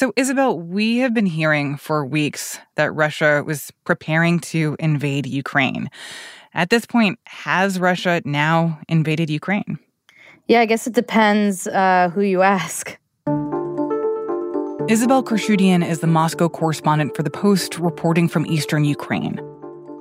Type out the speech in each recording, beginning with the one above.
So, Isabelle, we have been hearing for weeks that Russia was preparing to invade Ukraine. At this point, has Russia now invaded Ukraine? Yeah, I guess it depends uh, who you ask. Isabelle Khurshudyan is the Moscow correspondent for The Post, reporting from eastern Ukraine.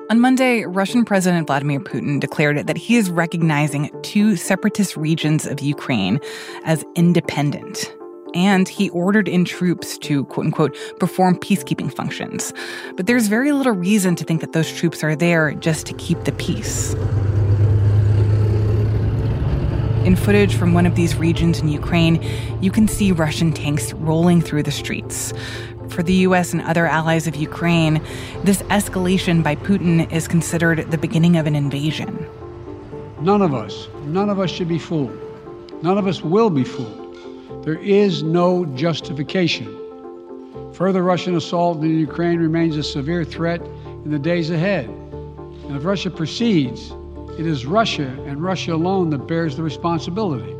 On Monday, Russian President Vladimir Putin declared that he is recognizing two separatist regions of Ukraine as independent. And he ordered in troops to, quote unquote, perform peacekeeping functions. But there's very little reason to think that those troops are there just to keep the peace. In footage from one of these regions in Ukraine, you can see Russian tanks rolling through the streets. For the US and other allies of Ukraine, this escalation by Putin is considered the beginning of an invasion. None of us, none of us should be fooled. None of us will be fooled. There is no justification. Further Russian assault in Ukraine remains a severe threat in the days ahead. And if Russia proceeds, it is Russia and Russia alone that bears the responsibility.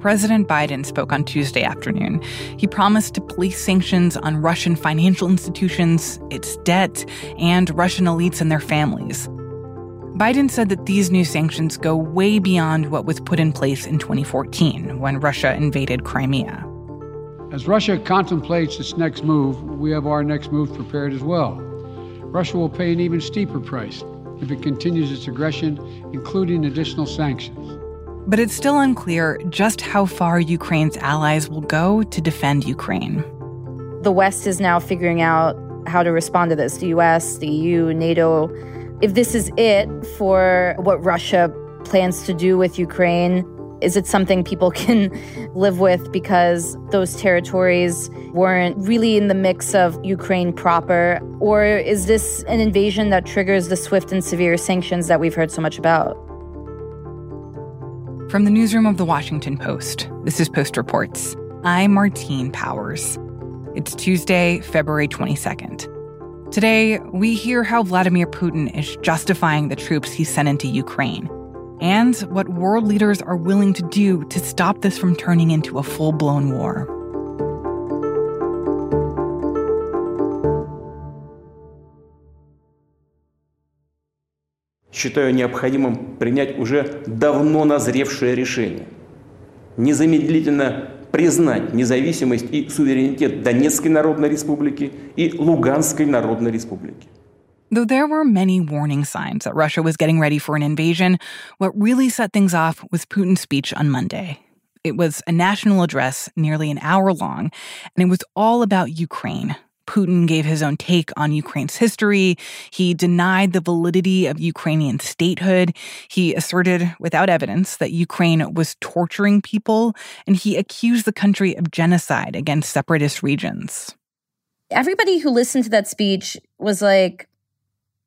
President Biden spoke on Tuesday afternoon. He promised to place sanctions on Russian financial institutions, its debt, and Russian elites and their families. Biden said that these new sanctions go way beyond what was put in place in 2014 when Russia invaded Crimea. As Russia contemplates its next move, we have our next move prepared as well. Russia will pay an even steeper price if it continues its aggression, including additional sanctions. But it's still unclear just how far Ukraine's allies will go to defend Ukraine. The West is now figuring out how to respond to this the US, the EU, NATO. If this is it for what Russia plans to do with Ukraine, is it something people can live with because those territories weren't really in the mix of Ukraine proper? Or is this an invasion that triggers the swift and severe sanctions that we've heard so much about? From the newsroom of The Washington Post, this is Post Reports. I'm Martine Powers. It's Tuesday, February 22nd. Today, we hear how Vladimir Putin is justifying the troops he sent into Ukraine and what world leaders are willing to do to stop this from turning into a full blown war. Считаю необходимым принять уже давно назревшее решение. Незамедлительно признать независимость и суверенитет Донецкой Народной Республики и Луганской Народной Республики. Though there were many warning signs that Russia was getting ready for an invasion, what really set things off was Putin's speech on Monday. It was a national address, nearly an hour long, and it was all about Ukraine. Putin gave his own take on Ukraine's history. He denied the validity of Ukrainian statehood. He asserted, without evidence, that Ukraine was torturing people, and he accused the country of genocide against separatist regions. Everybody who listened to that speech was like,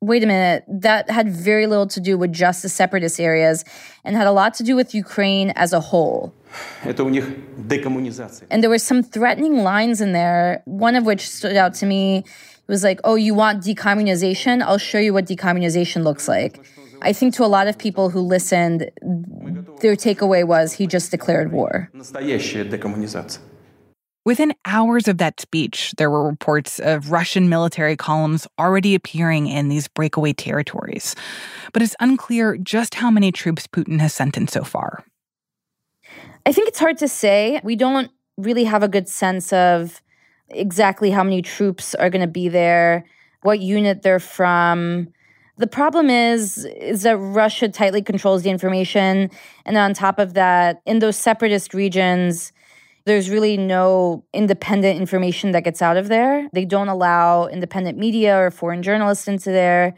wait a minute, that had very little to do with just the separatist areas and had a lot to do with Ukraine as a whole. And there were some threatening lines in there, one of which stood out to me. It was like, oh, you want decommunization? I'll show you what decommunization looks like. I think to a lot of people who listened, their takeaway was he just declared war. Within hours of that speech, there were reports of Russian military columns already appearing in these breakaway territories. But it's unclear just how many troops Putin has sent in so far. I think it's hard to say. We don't really have a good sense of exactly how many troops are going to be there, what unit they're from. The problem is is that Russia tightly controls the information and on top of that in those separatist regions there's really no independent information that gets out of there. They don't allow independent media or foreign journalists into there.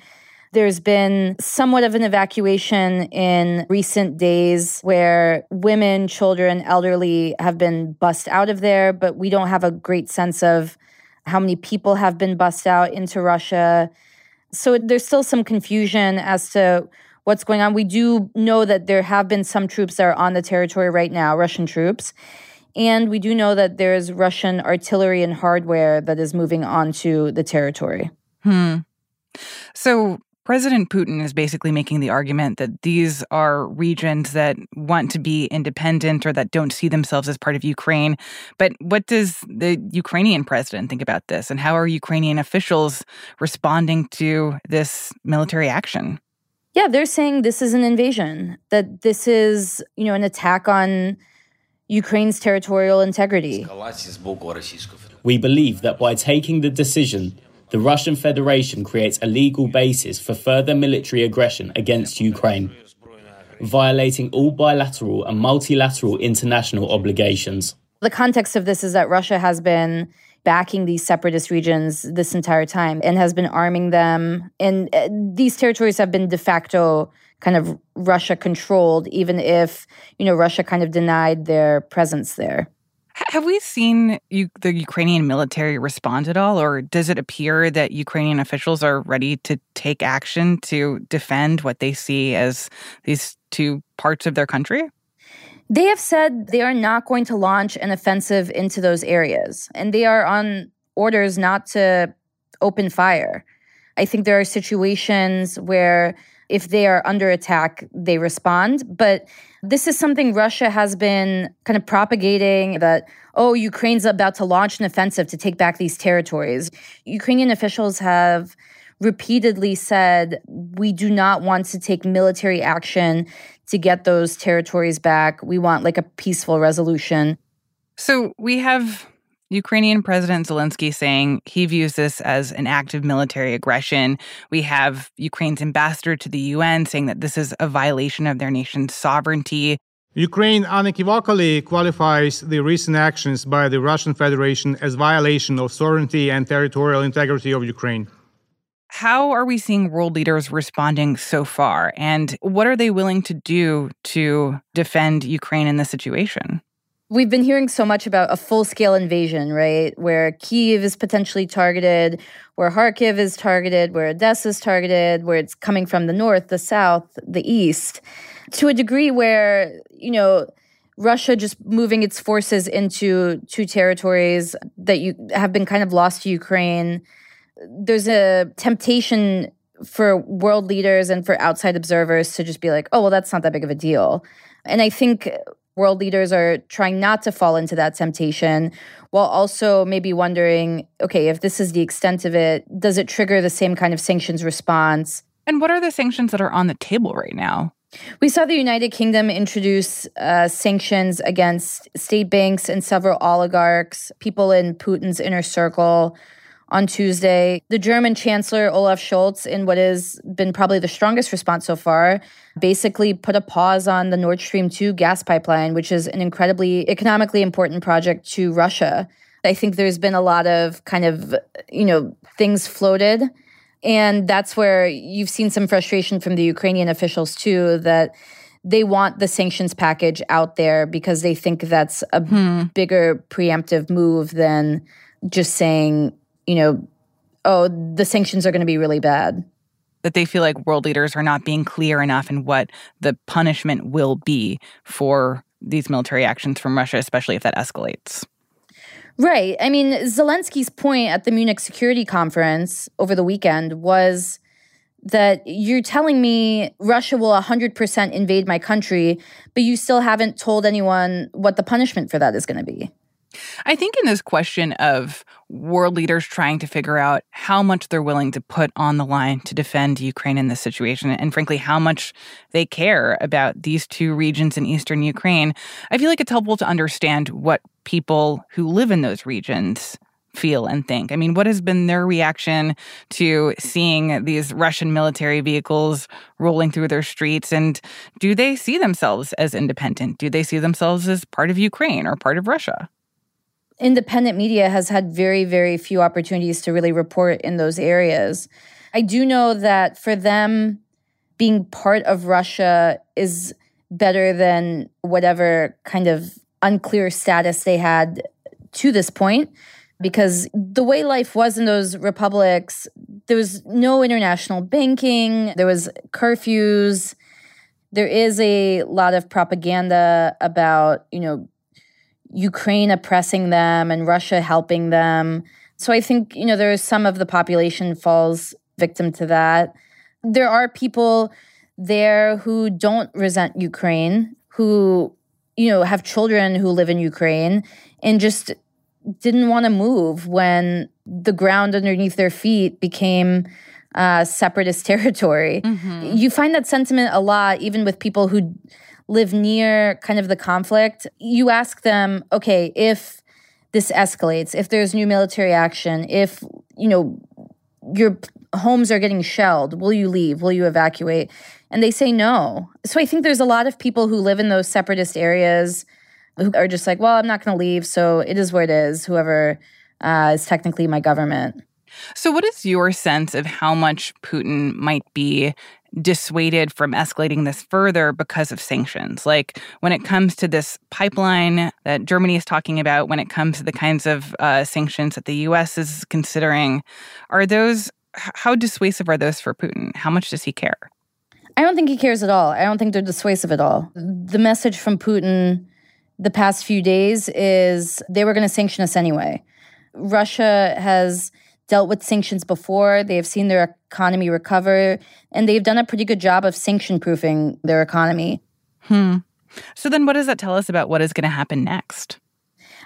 There's been somewhat of an evacuation in recent days where women, children, elderly have been bussed out of there, but we don't have a great sense of how many people have been bussed out into Russia. So there's still some confusion as to what's going on. We do know that there have been some troops that are on the territory right now, Russian troops. And we do know that there's Russian artillery and hardware that is moving onto the territory. Hmm. So President Putin is basically making the argument that these are regions that want to be independent or that don't see themselves as part of Ukraine. But what does the Ukrainian president think about this? And how are Ukrainian officials responding to this military action? Yeah, they're saying this is an invasion, that this is, you know, an attack on Ukraine's territorial integrity. We believe that by taking the decision, the Russian Federation creates a legal basis for further military aggression against Ukraine, violating all bilateral and multilateral international obligations. The context of this is that Russia has been backing these separatist regions this entire time and has been arming them. And uh, these territories have been de facto kind of Russia controlled, even if, you know, Russia kind of denied their presence there. Have we seen you, the Ukrainian military respond at all, or does it appear that Ukrainian officials are ready to take action to defend what they see as these two parts of their country? They have said they are not going to launch an offensive into those areas, and they are on orders not to open fire. I think there are situations where if they are under attack, they respond. But this is something Russia has been kind of propagating that, oh, Ukraine's about to launch an offensive to take back these territories. Ukrainian officials have repeatedly said, we do not want to take military action to get those territories back. We want like a peaceful resolution. So we have Ukrainian President Zelensky saying he views this as an act of military aggression. We have Ukraine's ambassador to the UN saying that this is a violation of their nation's sovereignty. Ukraine unequivocally qualifies the recent actions by the Russian Federation as violation of sovereignty and territorial integrity of Ukraine. How are we seeing world leaders responding so far? And what are they willing to do to defend Ukraine in this situation? We've been hearing so much about a full scale invasion, right? Where Kiev is potentially targeted, where Kharkiv is targeted, where Odessa is targeted, where it's coming from the north, the south, the east, to a degree where, you know, Russia just moving its forces into two territories that you have been kind of lost to Ukraine there's a temptation for world leaders and for outside observers to just be like, oh, well, that's not that big of a deal. And I think world leaders are trying not to fall into that temptation while also maybe wondering okay, if this is the extent of it, does it trigger the same kind of sanctions response? And what are the sanctions that are on the table right now? We saw the United Kingdom introduce uh, sanctions against state banks and several oligarchs, people in Putin's inner circle on Tuesday. The German Chancellor Olaf Scholz, in what has been probably the strongest response so far, basically put a pause on the Nord Stream 2 gas pipeline, which is an incredibly economically important project to Russia. I think there's been a lot of kind of, you know, things floated. And that's where you've seen some frustration from the Ukrainian officials too that they want the sanctions package out there because they think that's a hmm. bigger preemptive move than just saying you know, oh, the sanctions are going to be really bad. That they feel like world leaders are not being clear enough in what the punishment will be for these military actions from Russia, especially if that escalates. Right. I mean, Zelensky's point at the Munich Security Conference over the weekend was that you're telling me Russia will 100% invade my country, but you still haven't told anyone what the punishment for that is going to be. I think in this question of world leaders trying to figure out how much they're willing to put on the line to defend Ukraine in this situation, and frankly, how much they care about these two regions in eastern Ukraine, I feel like it's helpful to understand what people who live in those regions feel and think. I mean, what has been their reaction to seeing these Russian military vehicles rolling through their streets? And do they see themselves as independent? Do they see themselves as part of Ukraine or part of Russia? Independent media has had very, very few opportunities to really report in those areas. I do know that for them, being part of Russia is better than whatever kind of unclear status they had to this point. Because the way life was in those republics, there was no international banking, there was curfews. There is a lot of propaganda about, you know, Ukraine oppressing them and Russia helping them. So I think, you know, there is some of the population falls victim to that. There are people there who don't resent Ukraine, who, you know, have children who live in Ukraine and just didn't want to move when the ground underneath their feet became uh, separatist territory. Mm-hmm. You find that sentiment a lot, even with people who live near kind of the conflict. You ask them, okay, if this escalates, if there's new military action, if, you know, your homes are getting shelled, will you leave? Will you evacuate? And they say no. So I think there's a lot of people who live in those separatist areas who are just like, well, I'm not going to leave. So it is where it is, whoever uh, is technically my government. So, what is your sense of how much Putin might be dissuaded from escalating this further because of sanctions? Like when it comes to this pipeline that Germany is talking about, when it comes to the kinds of uh, sanctions that the US is considering, are those, how dissuasive are those for Putin? How much does he care? I don't think he cares at all. I don't think they're dissuasive at all. The message from Putin the past few days is they were going to sanction us anyway. Russia has dealt with sanctions before. They have seen their economy recover, and they've done a pretty good job of sanction proofing their economy. Hmm. So then, what does that tell us about what is going to happen next?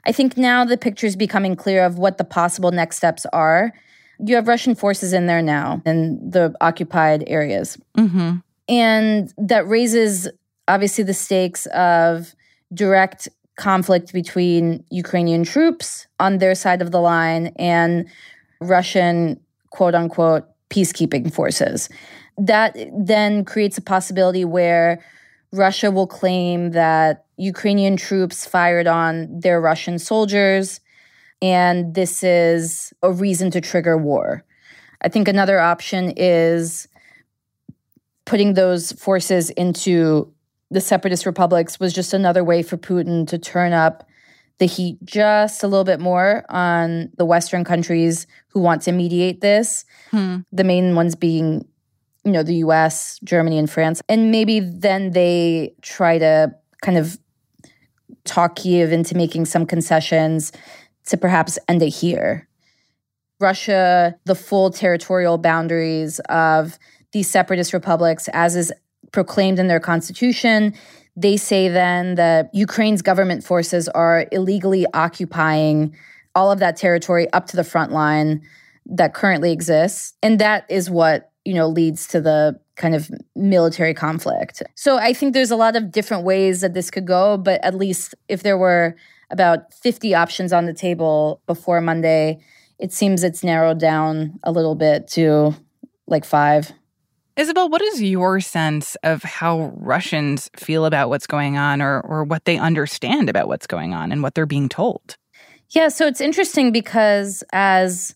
I think now the picture is becoming clear of what the possible next steps are. You have Russian forces in there now in the occupied areas. Mm-hmm. And that raises obviously the stakes of direct conflict between Ukrainian troops on their side of the line and Russian quote unquote peacekeeping forces. That then creates a possibility where Russia will claim that Ukrainian troops fired on their Russian soldiers, and this is a reason to trigger war. I think another option is putting those forces into the separatist republics was just another way for Putin to turn up the heat just a little bit more on the Western countries who want to mediate this. Hmm. The main ones being, you know, the US, Germany, and France. And maybe then they try to kind of talk Kiev into making some concessions to perhaps end it here. Russia, the full territorial boundaries of these separatist republics, as is proclaimed in their constitution, they say then that Ukraine's government forces are illegally occupying all of that territory up to the front line that currently exists. And that is what, you know, leads to the kind of military conflict. So I think there's a lot of different ways that this could go, but at least if there were about 50 options on the table before Monday, it seems it's narrowed down a little bit to like five. Isabelle, what is your sense of how Russians feel about what's going on or, or what they understand about what's going on and what they're being told? Yeah, so it's interesting because as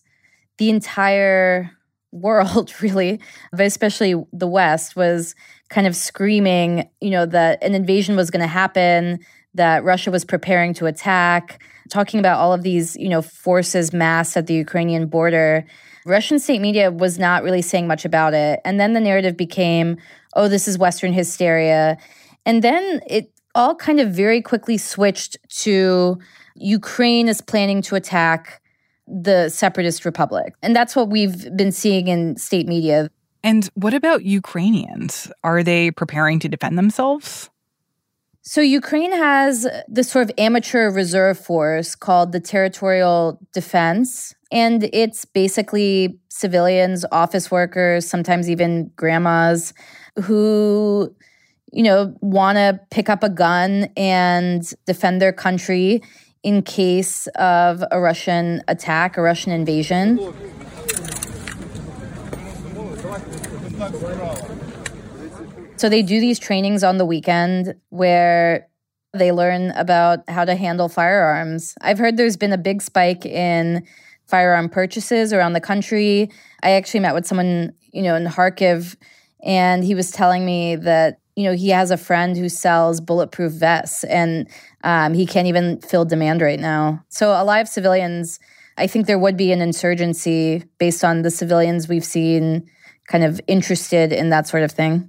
the entire world, really, but especially the West, was kind of screaming, you know, that an invasion was going to happen, that Russia was preparing to attack, talking about all of these, you know, forces massed at the Ukrainian border Russian state media was not really saying much about it. And then the narrative became, oh, this is Western hysteria. And then it all kind of very quickly switched to Ukraine is planning to attack the separatist republic. And that's what we've been seeing in state media. And what about Ukrainians? Are they preparing to defend themselves? So, Ukraine has this sort of amateur reserve force called the Territorial Defense. And it's basically civilians, office workers, sometimes even grandmas who, you know, want to pick up a gun and defend their country in case of a Russian attack, a Russian invasion. So they do these trainings on the weekend where they learn about how to handle firearms. I've heard there's been a big spike in firearm purchases around the country. I actually met with someone, you know, in Kharkiv and he was telling me that you know he has a friend who sells bulletproof vests and um, he can't even fill demand right now so a lot of civilians i think there would be an insurgency based on the civilians we've seen kind of interested in that sort of thing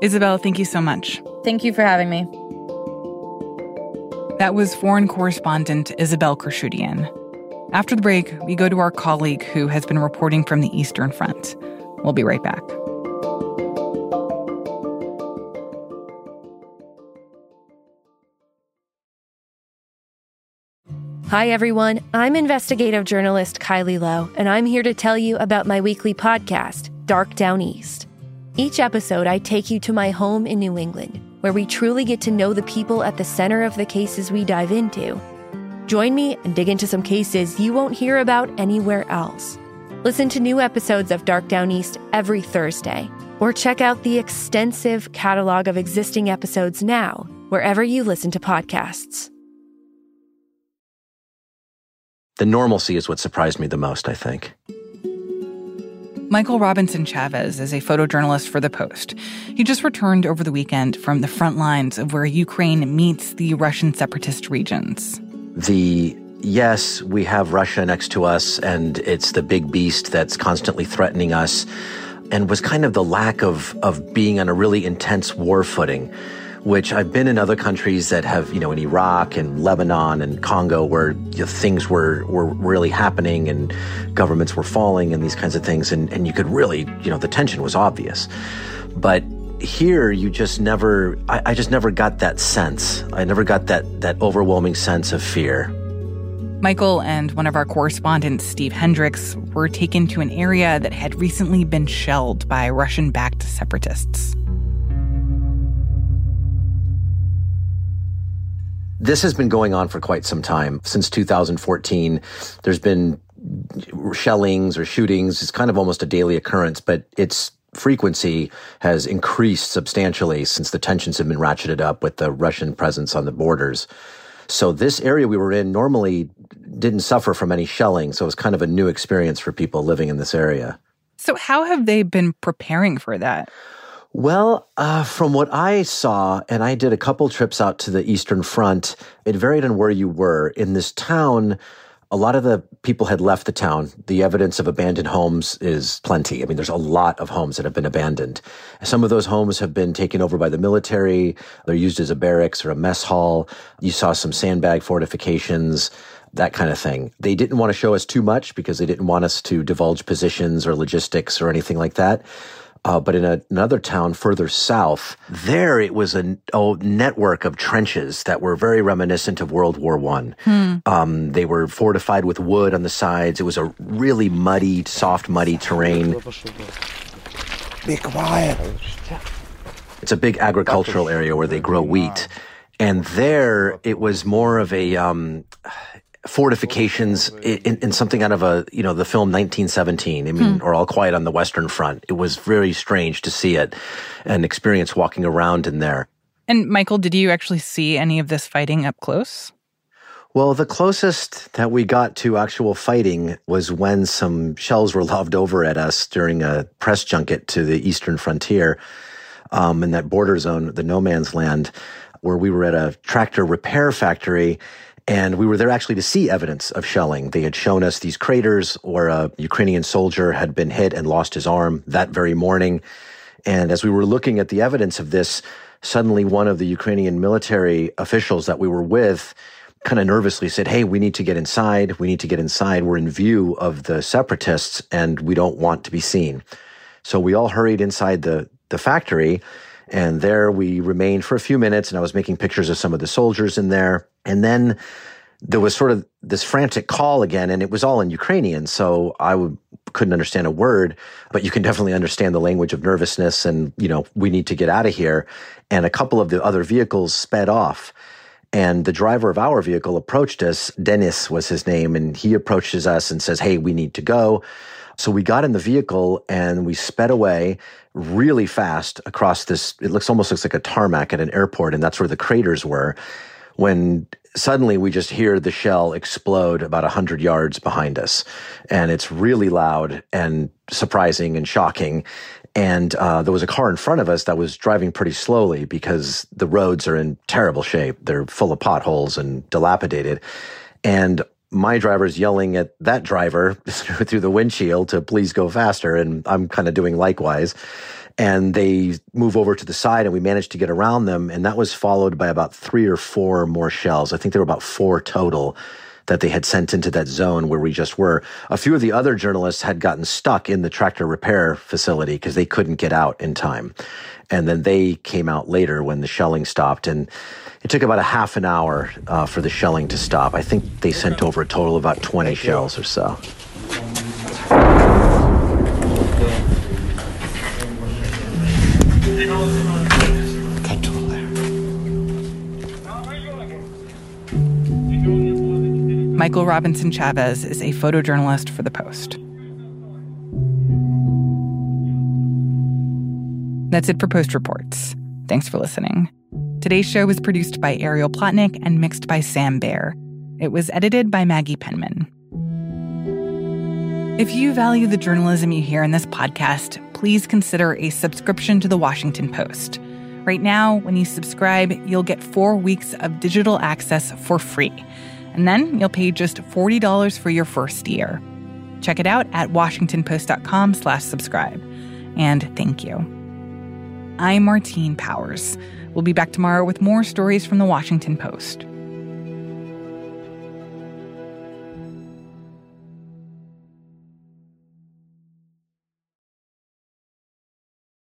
Isabelle, thank you so much. Thank you for having me. That was foreign correspondent Isabelle Khurshudyan. After the break, we go to our colleague who has been reporting from the Eastern Front. We'll be right back. Hi, everyone. I'm investigative journalist Kylie Low, and I'm here to tell you about my weekly podcast, Dark Down East. Each episode, I take you to my home in New England, where we truly get to know the people at the center of the cases we dive into. Join me and dig into some cases you won't hear about anywhere else. Listen to new episodes of Dark Down East every Thursday, or check out the extensive catalog of existing episodes now, wherever you listen to podcasts. The normalcy is what surprised me the most, I think. Michael Robinson Chavez is a photojournalist for The Post. He just returned over the weekend from the front lines of where Ukraine meets the Russian separatist regions. The yes, we have Russia next to us, and it's the big beast that's constantly threatening us, and was kind of the lack of, of being on a really intense war footing which I've been in other countries that have, you know, in Iraq and Lebanon and Congo where you know, things were, were really happening and governments were falling and these kinds of things. And, and you could really, you know, the tension was obvious. But here you just never, I, I just never got that sense. I never got that, that overwhelming sense of fear. Michael and one of our correspondents, Steve Hendrix, were taken to an area that had recently been shelled by Russian backed separatists. This has been going on for quite some time. Since 2014, there's been shellings or shootings. It's kind of almost a daily occurrence, but its frequency has increased substantially since the tensions have been ratcheted up with the Russian presence on the borders. So this area we were in normally didn't suffer from any shelling, so it was kind of a new experience for people living in this area. So how have they been preparing for that? Well, uh, from what I saw, and I did a couple trips out to the Eastern Front, it varied on where you were. In this town, a lot of the people had left the town. The evidence of abandoned homes is plenty. I mean, there's a lot of homes that have been abandoned. Some of those homes have been taken over by the military. They're used as a barracks or a mess hall. You saw some sandbag fortifications that kind of thing. They didn't want to show us too much because they didn't want us to divulge positions or logistics or anything like that. Uh, but in a, another town further south, there it was a, a, network of trenches that were very reminiscent of World War One. Hmm. Um, they were fortified with wood on the sides. It was a really muddy, soft, muddy terrain. Be quiet. It's a big agricultural area where they grow wheat. And there, it was more of a, um, fortifications in, in, something out of a you know the film 1917 i mean hmm. or all quiet on the western front. It was very strange to see it and experience walking around in there. And michael did you actually see any of this fighting up close? Well, the closest that we got to actual fighting was when some shells were lobbed over at us during a press junket to the eastern frontier um, in that border zone, the no man's land, where we were at a tractor repair factory and we were there actually to see evidence of shelling. They had shown us these craters where a Ukrainian soldier had been hit and lost his arm that very morning. And as we were looking at the evidence of this, suddenly one of the Ukrainian military officials that we were with kind of nervously said, Hey, we need to get inside. We need to get inside. We're in view of the separatists and we don't want to be seen. So we all hurried inside the, the factory. And there we remained for a few minutes and I was making pictures of some of the soldiers in there. And then there was sort of this frantic call again, and it was all in Ukrainian. So I w- couldn't understand a word, but you can definitely understand the language of nervousness and, you know, we need to get out of here. And a couple of the other vehicles sped off. And the driver of our vehicle approached us. Dennis was his name. And he approaches us and says, Hey, we need to go. So we got in the vehicle and we sped away really fast across this. It looks almost looks like a tarmac at an airport. And that's where the craters were when suddenly we just hear the shell explode about 100 yards behind us. And it's really loud and surprising and shocking. And uh, there was a car in front of us that was driving pretty slowly because the roads are in terrible shape. They're full of potholes and dilapidated. And my driver's yelling at that driver through the windshield to please go faster. And I'm kind of doing likewise and they move over to the side and we managed to get around them and that was followed by about three or four more shells i think there were about four total that they had sent into that zone where we just were. A few of the other journalists had gotten stuck in the tractor repair facility because they couldn't get out in time. And then they came out later when the shelling stopped. And it took about a half an hour uh, for the shelling to stop. I think they sent over a total of about 20 shells or so. Michael Robinson Chavez is a photojournalist for The Post. That's it for Post Reports. Thanks for listening. Today's show was produced by Ariel Plotnick and mixed by Sam Bair. It was edited by Maggie Penman. If you value the journalism you hear in this podcast, please consider a subscription to The Washington Post. Right now, when you subscribe, you'll get four weeks of digital access for free and then you'll pay just $40 for your first year. Check it out at washingtonpost.com slash subscribe. And thank you. I'm Martine Powers. We'll be back tomorrow with more stories from the Washington Post.